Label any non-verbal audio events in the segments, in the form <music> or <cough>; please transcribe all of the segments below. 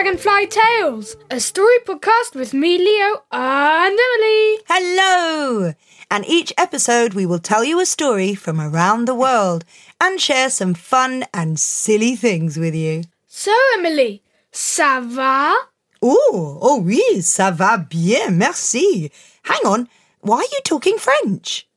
Dragonfly Tales, a story podcast with me, Leo, and Emily. Hello! And each episode, we will tell you a story from around the world and share some fun and silly things with you. So, Emily, ça va? Oh, oh oui, ça va bien, merci. Hang on, why are you talking French?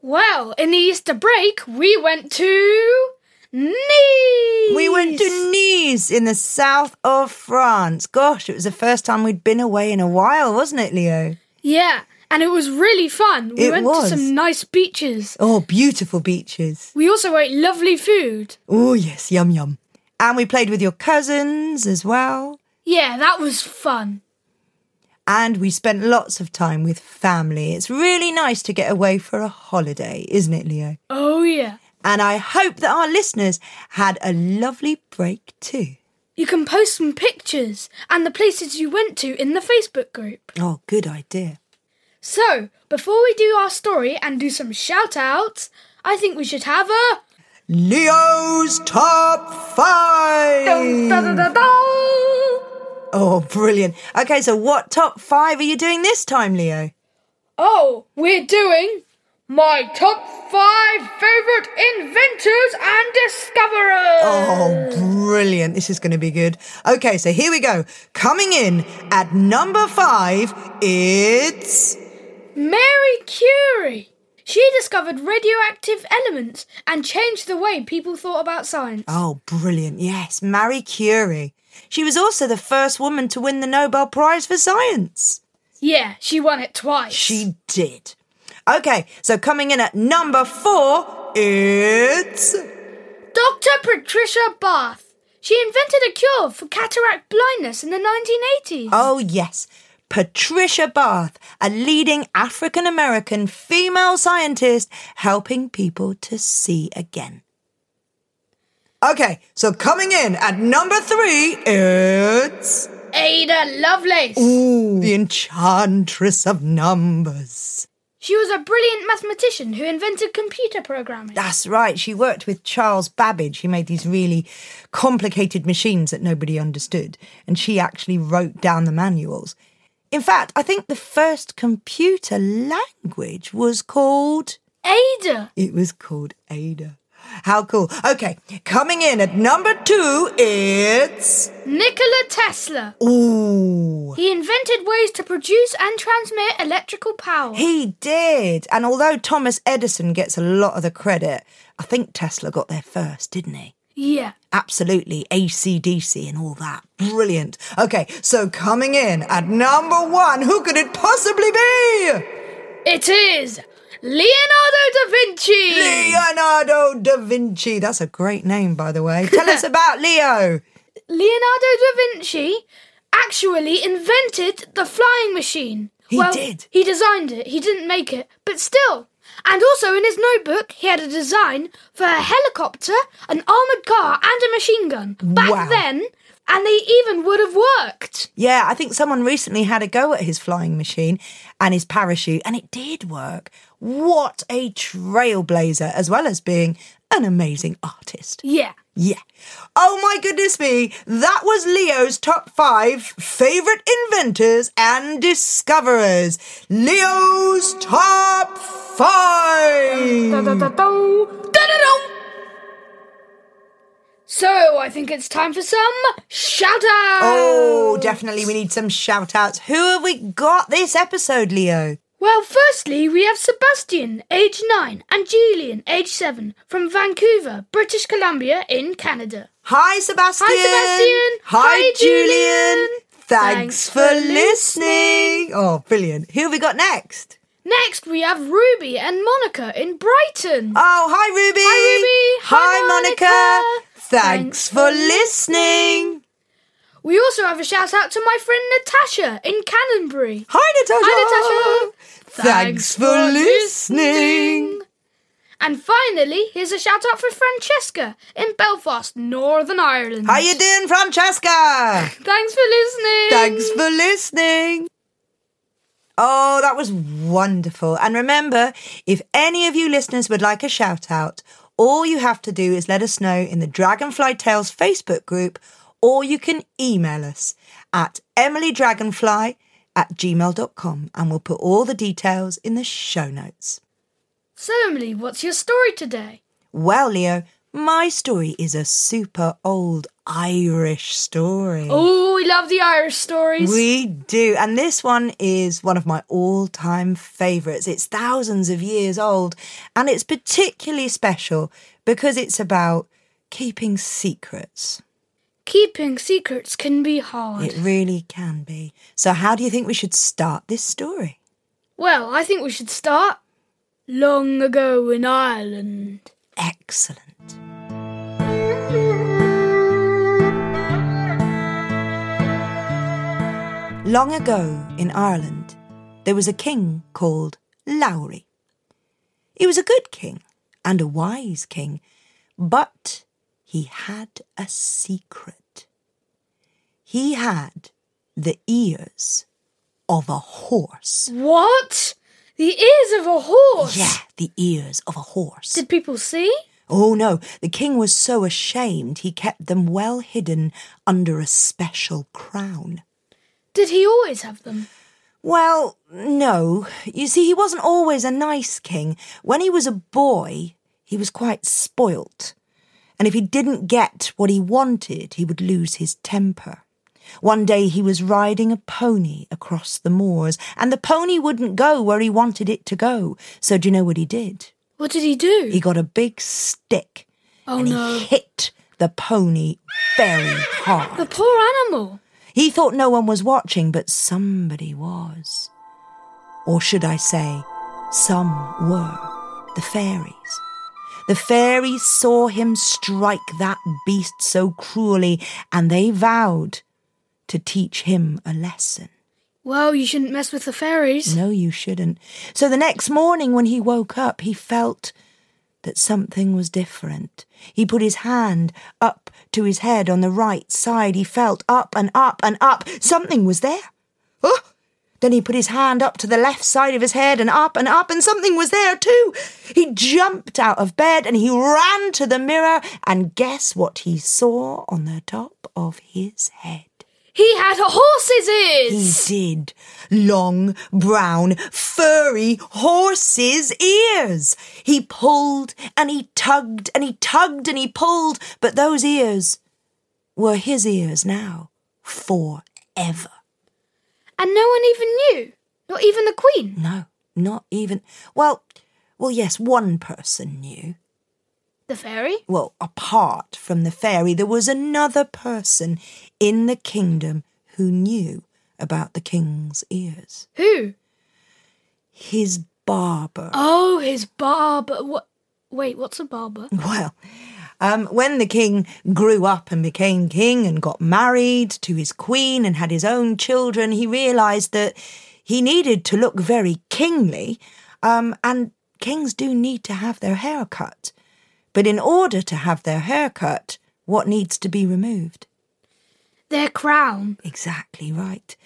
Well, in the Easter break, we went to Nice. We went to Nice in the south of France. Gosh, it was the first time we'd been away in a while, wasn't it, Leo? Yeah, and it was really fun. We It went was. to some nice beaches. Oh, beautiful beaches. We also ate lovely food. Oh, yes, yum yum. And we played with your cousins as well. Yeah, that was fun. And we spent lots of time with family. It's really nice to get away for a holiday, isn't it, Leo? Oh, yeah. And I hope that our listeners had a lovely break too. You can post some pictures and the places you went to in the Facebook group. Oh, good idea. So, before we do our story and do some shout outs, I think we should have a. Leo's Top 5! Dun, dun, dun, dun, dun. Oh, brilliant. Okay, so what top five are you doing this time, Leo? Oh, we're doing my top five favorite inventors and discoverers. Oh, brilliant. This is going to be good. Okay, so here we go. Coming in at number five, it's. Mary Curie. She discovered radioactive elements and changed the way people thought about science. Oh, brilliant. Yes, Marie Curie. She was also the first woman to win the Nobel Prize for Science. Yeah, she won it twice. She did. Okay, so coming in at number four, it's. Dr. Patricia Bath. She invented a cure for cataract blindness in the 1980s. Oh, yes. Patricia Bath, a leading African American female scientist helping people to see again. Okay, so coming in at number three, it's. Ada Lovelace. Ooh, the Enchantress of Numbers. She was a brilliant mathematician who invented computer programming. That's right, she worked with Charles Babbage. He made these really complicated machines that nobody understood, and she actually wrote down the manuals. In fact, I think the first computer language was called. Ada. It was called Ada. How cool. Okay, coming in at number two, it's. Nikola Tesla. Ooh. He invented ways to produce and transmit electrical power. He did. And although Thomas Edison gets a lot of the credit, I think Tesla got there first, didn't he? yeah. Absolutely. ACDC and all that. Brilliant. Okay, so coming in at number one, who could it possibly be? It is Leonardo da Vinci. Leonardo da Vinci. That's a great name, by the way. Tell us <laughs> about Leo. Leonardo da Vinci actually invented the flying machine. He well, did. He designed it. He didn't make it, but still. And also in his notebook, he had a design for a helicopter, an armored car, and a machine gun. Back Wow. then, and they even would have worked. Yeah, I think someone recently had a go at his flying machine and his parachute, and it did work. What a trailblazer, as well as being an amazing artist. Yeah. Yeah. Oh my goodness me. That was Leo's top five favorite inventors and discoverers. Leo's top five. So I think it's time for some shout outs. Oh, definitely we need some shout outs. Who have we got this episode, Leo? Well, firstly, we have Sebastian, age 9, and Julian, age 7, from Vancouver, British Columbia, in Canada. Hi, Sebastian. Hi, Sebastian. Hi, Hi, Julian. Julian. Thanks, Thanks for for listening. Oh, brilliant. Who have we got next? Next, we have Ruby and Monica in Brighton. Oh, hi, Ruby. Hi, Ruby. Hi, Hi, Monica. Monica. Thanks, Thanks for listening. We also have a shout out to my friend Natasha in Canterbury. Hi, Natasha. Hi, Natasha. Thanks, for listening. And finally, here's a shout out for Francesca in Belfast, Northern Ireland. How you doing, Francesca? Thanks for listening. Thanks for listening. Oh, that was wonderful. And remember, if any of you listeners would like a shout out, all you have to do is let us know in the Dragonfly Tales Facebook group or you can email us at emilydragonfly at gmail.com and we'll put all the details in the show notes. So, Emily, what's your story today? Well, Leo, my story is a super old Irish story. Oh, we love the Irish stories. We do. And this one is one of my all time favourites. It's thousands of years old and it's particularly special because it's about keeping secrets. Keeping secrets can be hard. It really can be. So, how do you think we should start this story? Well, I think we should start long ago in Ireland. Excellent. Long ago in Ireland, there was a king called Lowry. He was a good king and a wise king, but he had a secret. He had the ears of a horse. What? The ears of a horse? Yeah, the ears of a horse. Did people see? Oh no, the king was so ashamed he kept them well hidden under a special crown. Did he always have them? Well, no. You see, he wasn't always a nice king. When he was a boy, he was quite spoilt. And if he didn't get what he wanted, he would lose his temper. One day he was riding a pony across the moors, and the pony wouldn't go where he wanted it to go. So do you know what he did? What did he do? He got a big stick oh and no. he hit the pony very hard. The poor animal. He thought no one was watching, but somebody was. Or should I say, some were. The fairies. The fairies saw him strike that beast so cruelly, and they vowed to teach him a lesson. Well, you shouldn't mess with the fairies. No, you shouldn't. So the next morning when he woke up, he felt that something was different. He put his hand up to his head on the right side. He felt up and up and up. Something was there. Oh! Then he put his hand up to the left side of his head and up and up, and something was there too. He jumped out of bed and he ran to the mirror, and guess what he saw on the top of his head? He had a horse's ears! He did. Long, brown, furry horse's ears. He pulled and he tugged and he tugged and he pulled, but those ears were his ears now forever. And no one even knew. Not even the queen. No, not even. Well, well, yes, one person knew. The fairy? Well, apart from the fairy, there was another person in the kingdom who knew about the king's ears. Who? His barber. Oh, his barber. What? Wait, what's a barber? Well, um, when the king grew up and became king and got married to his queen and had his own children, he realised that he needed to look very kingly, um, and kings do need to have their hair cut. But in order to have their hair cut, what needs to be removed? Their crown. Exactly right.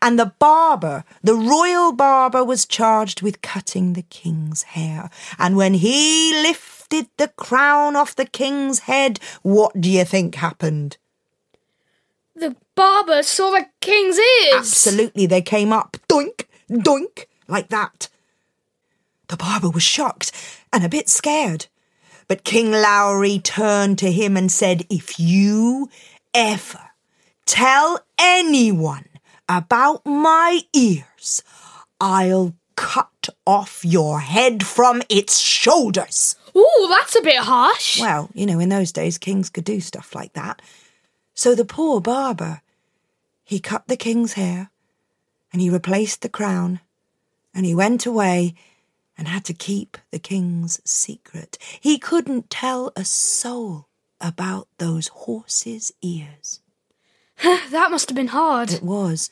And the barber, the royal barber, was charged with cutting the king's hair. And when he lifted the crown off the king's head, what do you think happened? The barber saw the king's ears. Absolutely, they came up, doink, doink, like that. The barber was shocked and a bit scared. But King Lowry turned to him and said, If you ever tell anyone about my ears, I'll cut off your head from its shoulders. Ooh, that's a bit harsh. Well, you know, in those days, kings could do stuff like that. So the poor barber, he cut the king's hair and he replaced the crown and he went away and had to keep the king's secret. He couldn't tell a soul about those horses' ears. <sighs> that must have been hard. It was.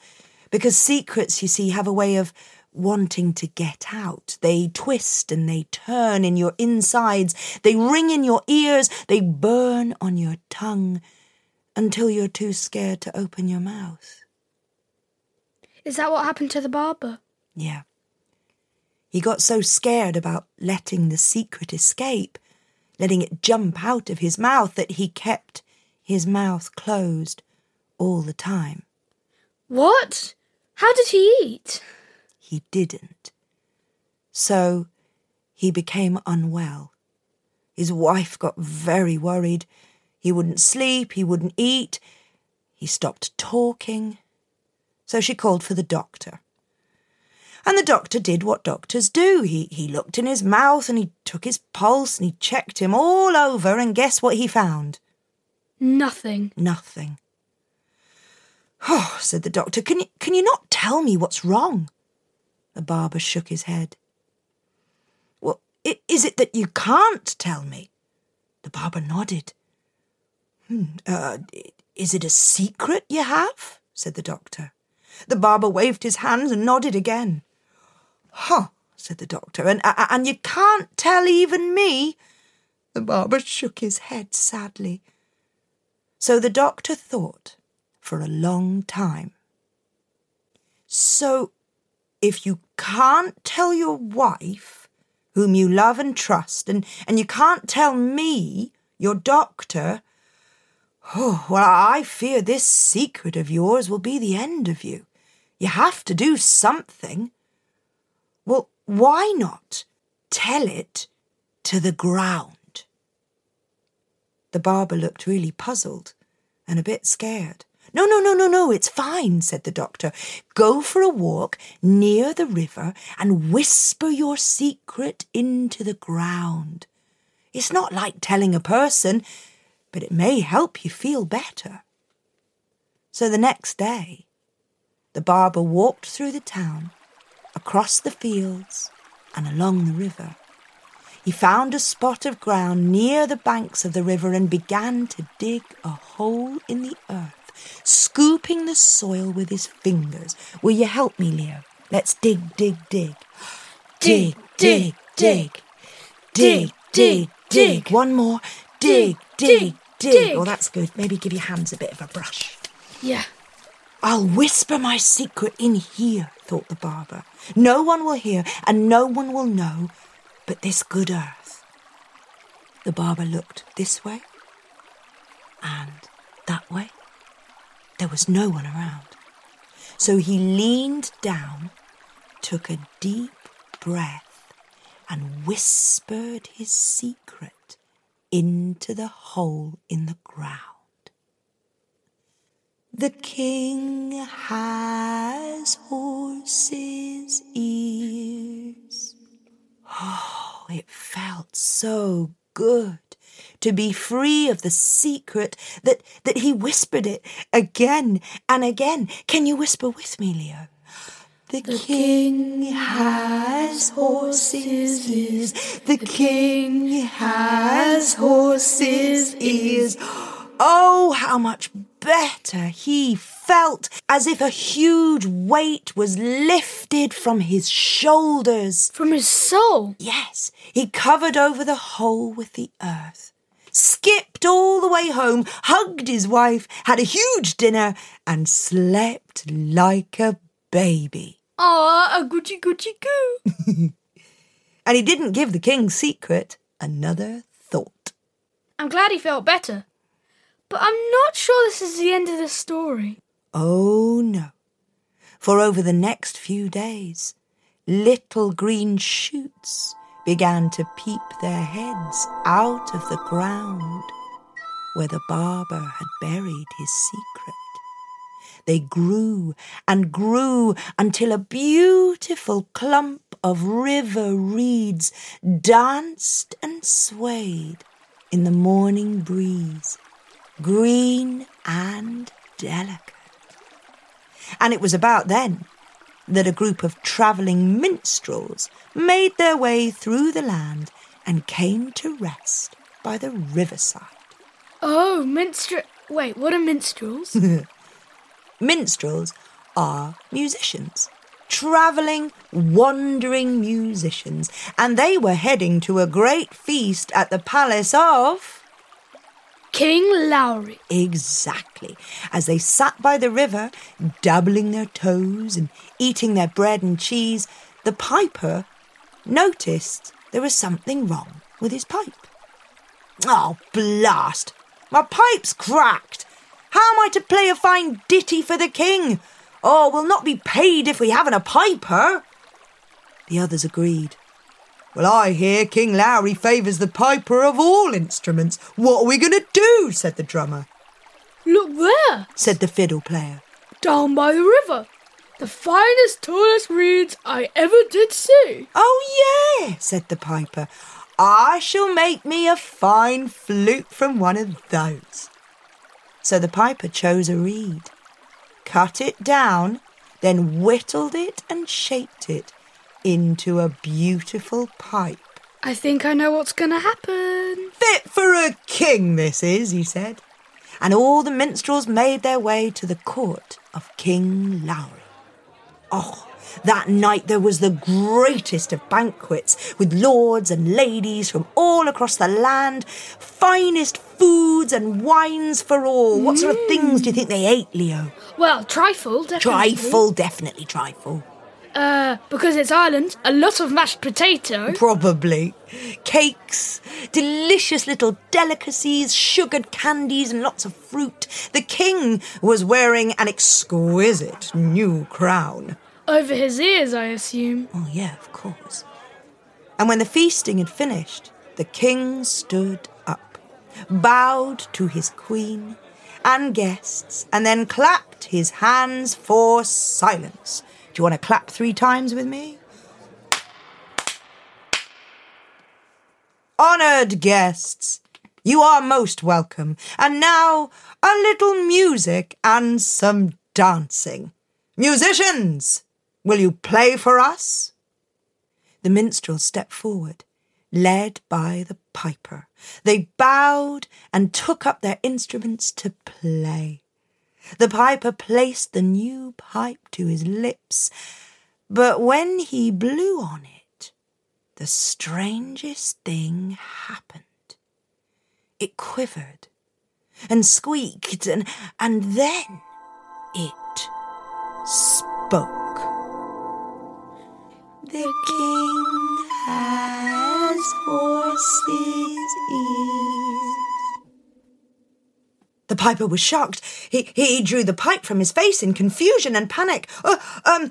Because secrets, you see, have a way of wanting to get out. They twist and they turn in your insides, they ring in your ears, they burn on your tongue until you're too scared to open your mouth. Is that what happened to the barber? Yeah. He got so scared about letting the secret escape, letting it jump out of his mouth, that he kept his mouth closed all the time. What? How did he eat? He didn't. So he became unwell. His wife got very worried. He wouldn't sleep, he wouldn't eat, he stopped talking. So she called for the doctor. And the doctor did what doctors do. He, he looked in his mouth and he took his pulse and he checked him all over, and guess what he found? Nothing. Nothing. Oh, said the doctor, can you, can you not tell me what's wrong? The barber shook his head. Well, is it that you can't tell me? The barber nodded. Hmm, uh, is it a secret you have? said the doctor. The barber waved his hands and nodded again. Huh, said the doctor, and, and you can't tell even me? The barber shook his head sadly. So the doctor thought for a long time. So, if you can't tell your wife, whom you love and trust, and, and you can't tell me, your doctor, oh, well, I fear this secret of yours will be the end of you. You have to do something. Well, why not tell it to the ground? The barber looked really puzzled and a bit scared. No, no, no, no, no, it's fine, said the doctor. Go for a walk near the river and whisper your secret into the ground. It's not like telling a person, but it may help you feel better. So the next day, the barber walked through the town, across the fields, and along the river. He found a spot of ground near the banks of the river and began to dig a hole in the earth, scooping the soil with his fingers. Will you help me, Leo? Let's dig, dig, dig. Dig, dig, dig. Dig, dig, dig. One more. Dig, dig, dig. dig. Oh, that's good. Maybe give your hands a bit of a brush. Yeah. I'll whisper my secret in here, thought the barber. No one will hear and no one will know but this good earth. The barber looked this way and that way. There was no one around. So he leaned down, took a deep breath, and whispered his secret into the hole in the ground. The king has horse's ears. Oh, it felt so good to be free of the secret that, that he whispered it again and again. Can you whisper with me, Leo? The, king has horse's ears. The king has horse's ears. Oh, how much better he felt, as if a huge weight was lifted from his shoulders. From his soul. Yes, he covered over the hole with the earth, skipped all the way home, hugged his wife, had a huge dinner, and slept like a baby. Ah, a goochie goochie goo. <laughs> And he didn't give the king's secret another thought. I'm glad he felt better. But I'm not sure this is the end of the story. Oh no. For over the next few days, little green shoots began to peep their heads out of the ground where the barber had buried his secret. They grew and grew until a beautiful clump of river reeds danced and swayed in the morning breeze, green and delicate. And it was about then that a group of travelling minstrels made their way through the land and came to rest by the riverside. Oh, minstrel. Wait, what are minstrels? <laughs> Minstrels are musicians, travelling, wandering musicians, and they were heading to a great feast at the palace of. King Lowry. Exactly. As they sat by the river, dabbling their toes and eating their bread and cheese, the piper noticed there was something wrong with his pipe. Oh, blast! My pipe's cracked! How am I to play a fine ditty for the king? Oh, we'll not be paid if we haven't a piper. The others agreed. Well, I hear King Lowry favours the piper of all instruments. What are we going to do? said the drummer. Look there, said the fiddle player. Down by the river. The finest, tallest reeds I ever did see. Oh, yeah, said the piper. I shall make me a fine flute from one of those. So the piper chose a reed, cut it down, then whittled it and shaped it into a beautiful pipe. I think I know what's going to happen. Fit for a king, this is, he said. And all the minstrels made their way to the court of King Lowry. Oh, that night there was the greatest of banquets with lords and ladies from all across the land, finest foods and wines for all. What sort of things do you think they ate, Leo? Well, trifle, definitely. Trifle, definitely trifle. Uh, because it's Ireland, a lot of mashed potato. Probably. Cakes, delicious little delicacies, sugared candies, and lots of fruit. The king was wearing an exquisite new crown. Over his ears, I assume. Oh, yeah, of course. And when the feasting had finished, the king stood up, bowed to his queen and guests, and then clapped his hands for silence. Do you want to clap three times with me? Honoured guests, you are most welcome. And now, a little music and some dancing. Musicians, will you play for us? The minstrels stepped forward, led by the piper. They bowed and took up their instruments to play. The piper placed the new pipe to his lips, but when he blew on it, the strangest thing happened. It quivered and squeaked, and, and then it spoke. The king has horses' ears. The piper was shocked. He, he drew the pipe from his face in confusion and panic. Uh, um,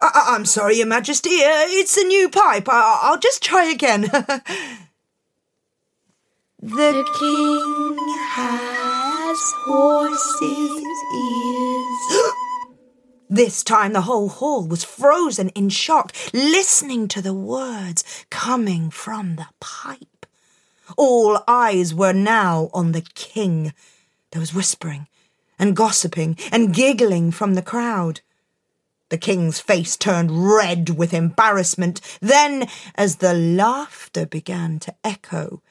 I, am sorry, Your Majesty. Uh, it's a new pipe. I, will just try again. <laughs> the, the king has horses' ears. <gasps> This time the whole hall was frozen in shock, listening to the words coming from the pipe. All eyes were now on the king. There was whispering and gossiping and giggling from the crowd. The king's face turned red with embarrassment. Then, as the laughter began to echo,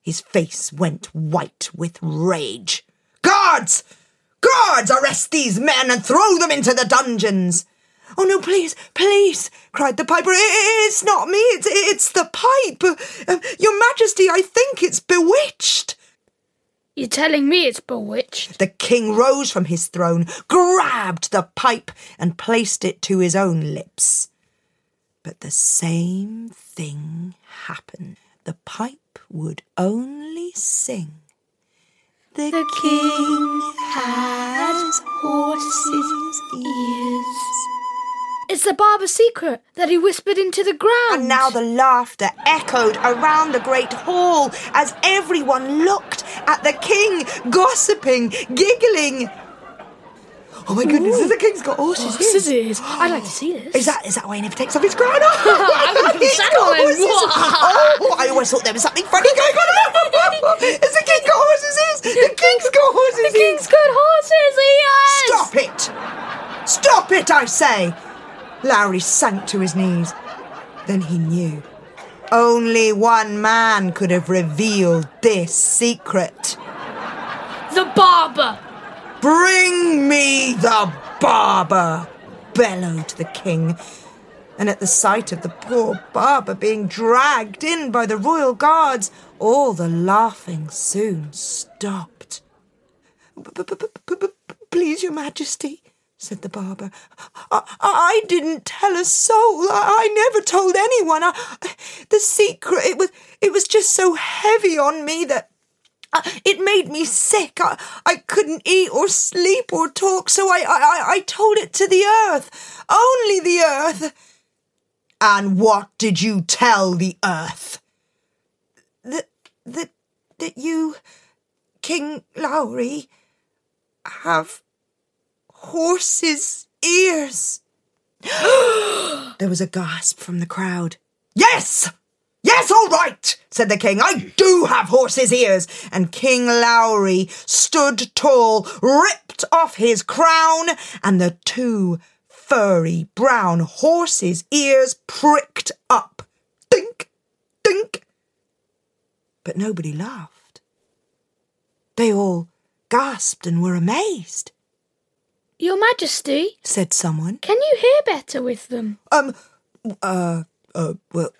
his face went white with rage. Guards! Guards, arrest these men and throw them into the dungeons. Oh no, please, please, cried the piper. It's not me, it's, it's the pipe. Uh, Your Majesty, I think it's bewitched. You're telling me it's bewitched? The king rose from his throne, grabbed the pipe, and placed it to his own lips. But the same thing happened. The pipe would only sing the, the king has It's the barber's secret that he whispered into the ground. And now the laughter echoed around the great hall as everyone looked at the king, gossiping, giggling. Oh my goodness, Ooh. the king's got horses' oh, horses ears. I'd like to see <gasps> this. Is that is that why he never takes off his crown? <laughs> <laughs> I'm he's got horses. <laughs> Oh, I always thought there was something funny going on. Is the king got horses' ears? The king's got horses' The king's got horses'. Stop it! Stop it, I say! Lowry sank to his knees. Then he knew. Only one man could have revealed this secret. The barber! Bring me the barber! bellowed the king. And at the sight of the poor barber being dragged in by the royal guards, all the laughing soon stopped. Please, your majesty, said the barber. I, I didn't tell a soul. I, I never told anyone. I, the secret, it was, it was just so heavy on me that Uh, it made me sick. I, I couldn't eat or sleep or talk, so I, I, I told it to the earth. Only the earth. And what did you tell the earth? That, that, that you, King Lowry, have horse's ears. <gasps> there was a gasp from the crowd. Yes! Yes, all right, said the king. I do have horse's ears. And King Lowry stood tall, ripped off his crown, and the two furry brown horse's ears pricked up. Dink, dink. But nobody laughed. They all gasped and were amazed. Your Majesty, said someone. Can you hear better with them? Um, uh, uh, well,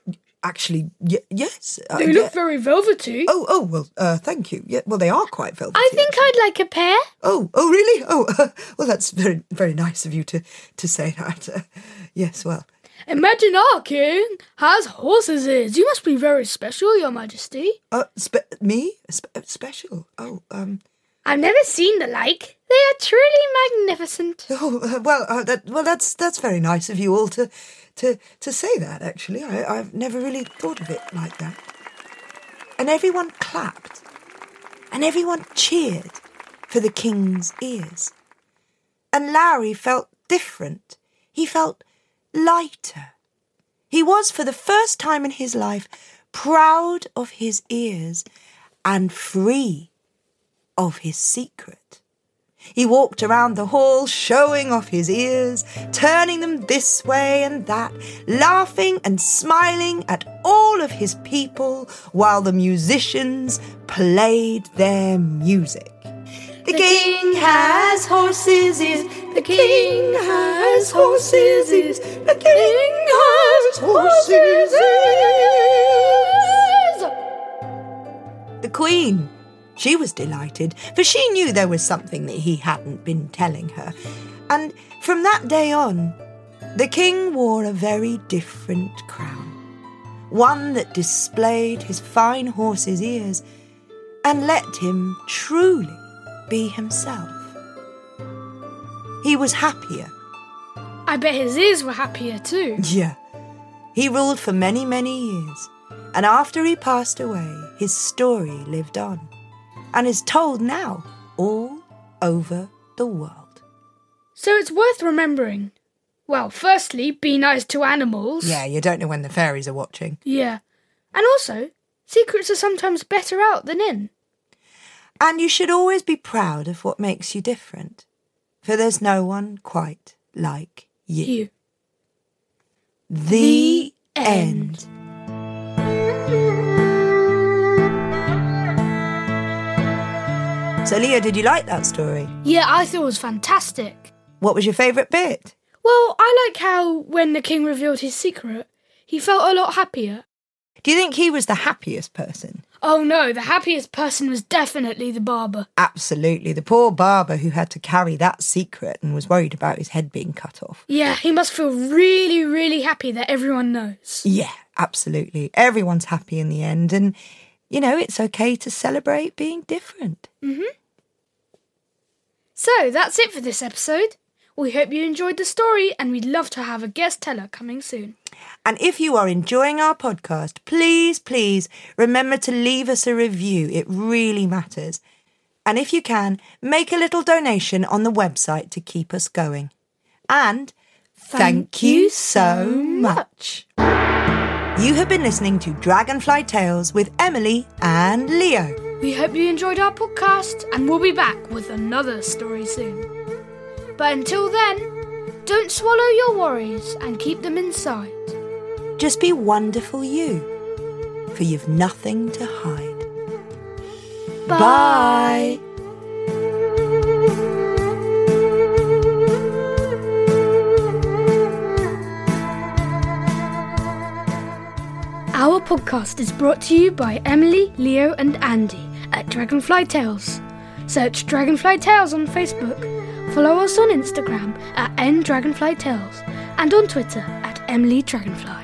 actually, y- yes. Uh, they look yeah. very velvety. Oh, oh, well, uh, thank you. Yeah, well, they are quite velvety. I think actually. I'd like a pair. Oh, oh, really? Oh, uh, <laughs> well, that's very, very nice of you to, to say that. Uh, <laughs> yes, well. Imagine our king has horses' ears. You must be very special, Your Majesty. Uh, spe- me? Spe- special? Oh, um. I've never seen the like. They are truly magnificent. <laughs> Oh well, uh, that, well that's that's very nice of you all to to to say that. Actually, I, I've never really thought of it like that. And everyone clapped, and everyone cheered for the king's ears. And Lowry felt different. He felt lighter. He was, for the first time in his life, proud of his ears and free of his secret. He walked around the hall, showing off his ears, turning them this way and that, laughing and smiling at all of his people while the musicians played their music. The, king has horses ears. The king has horses ears. The king has horses ears. The queen she was delighted, for she knew there was something that he hadn't been telling her. And from that day on, the king wore a very different crown, one that displayed his fine horse's ears and let him truly be himself. He was happier. I bet his ears were happier too. Yeah. He ruled for many, many years, and after he passed away, his story lived on and is told now all over the world. So it's worth remembering. Well, firstly, be nice to animals. Yeah, you don't know when the fairies are watching. Yeah. And also, secrets are sometimes better out than in. And you should always be proud of what makes you different, for there's no one quite like you. You. The, the end. end. So, Leo, did you like that story? Yeah, I thought it was fantastic. What was your favourite bit? Well, I like how when the king revealed his secret, he felt a lot happier. Do you think he was the happiest person? Oh no, the happiest person was definitely the barber. Absolutely. The poor barber who had to carry that secret and was worried about his head being cut off. Yeah, he must feel really, really happy that everyone knows. Yeah, absolutely. Everyone's happy in the end, and you know, it's okay to celebrate being different. hmm So that's it for this episode. We hope you enjoyed the story and we'd love to have a guest teller coming soon. And if you are enjoying our podcast, please, please remember to leave us a review. It really matters. And if you can, make a little donation on the website to keep us going. And thank, thank you so much. You have been listening to Dragonfly Tales with Emily and Leo. We hope you enjoyed our podcast and we'll be back with another story soon. But until then, don't swallow your worries and keep them inside. Just be wonderful you, for you've nothing to hide. Bye. Bye. Podcast is brought to you by Emily, Leo, and Andy at Dragonfly Tales. Search Dragonfly Tales on Facebook, follow us on Instagram at N Dragonfly Tales, and on Twitter at Emily Dragonfly.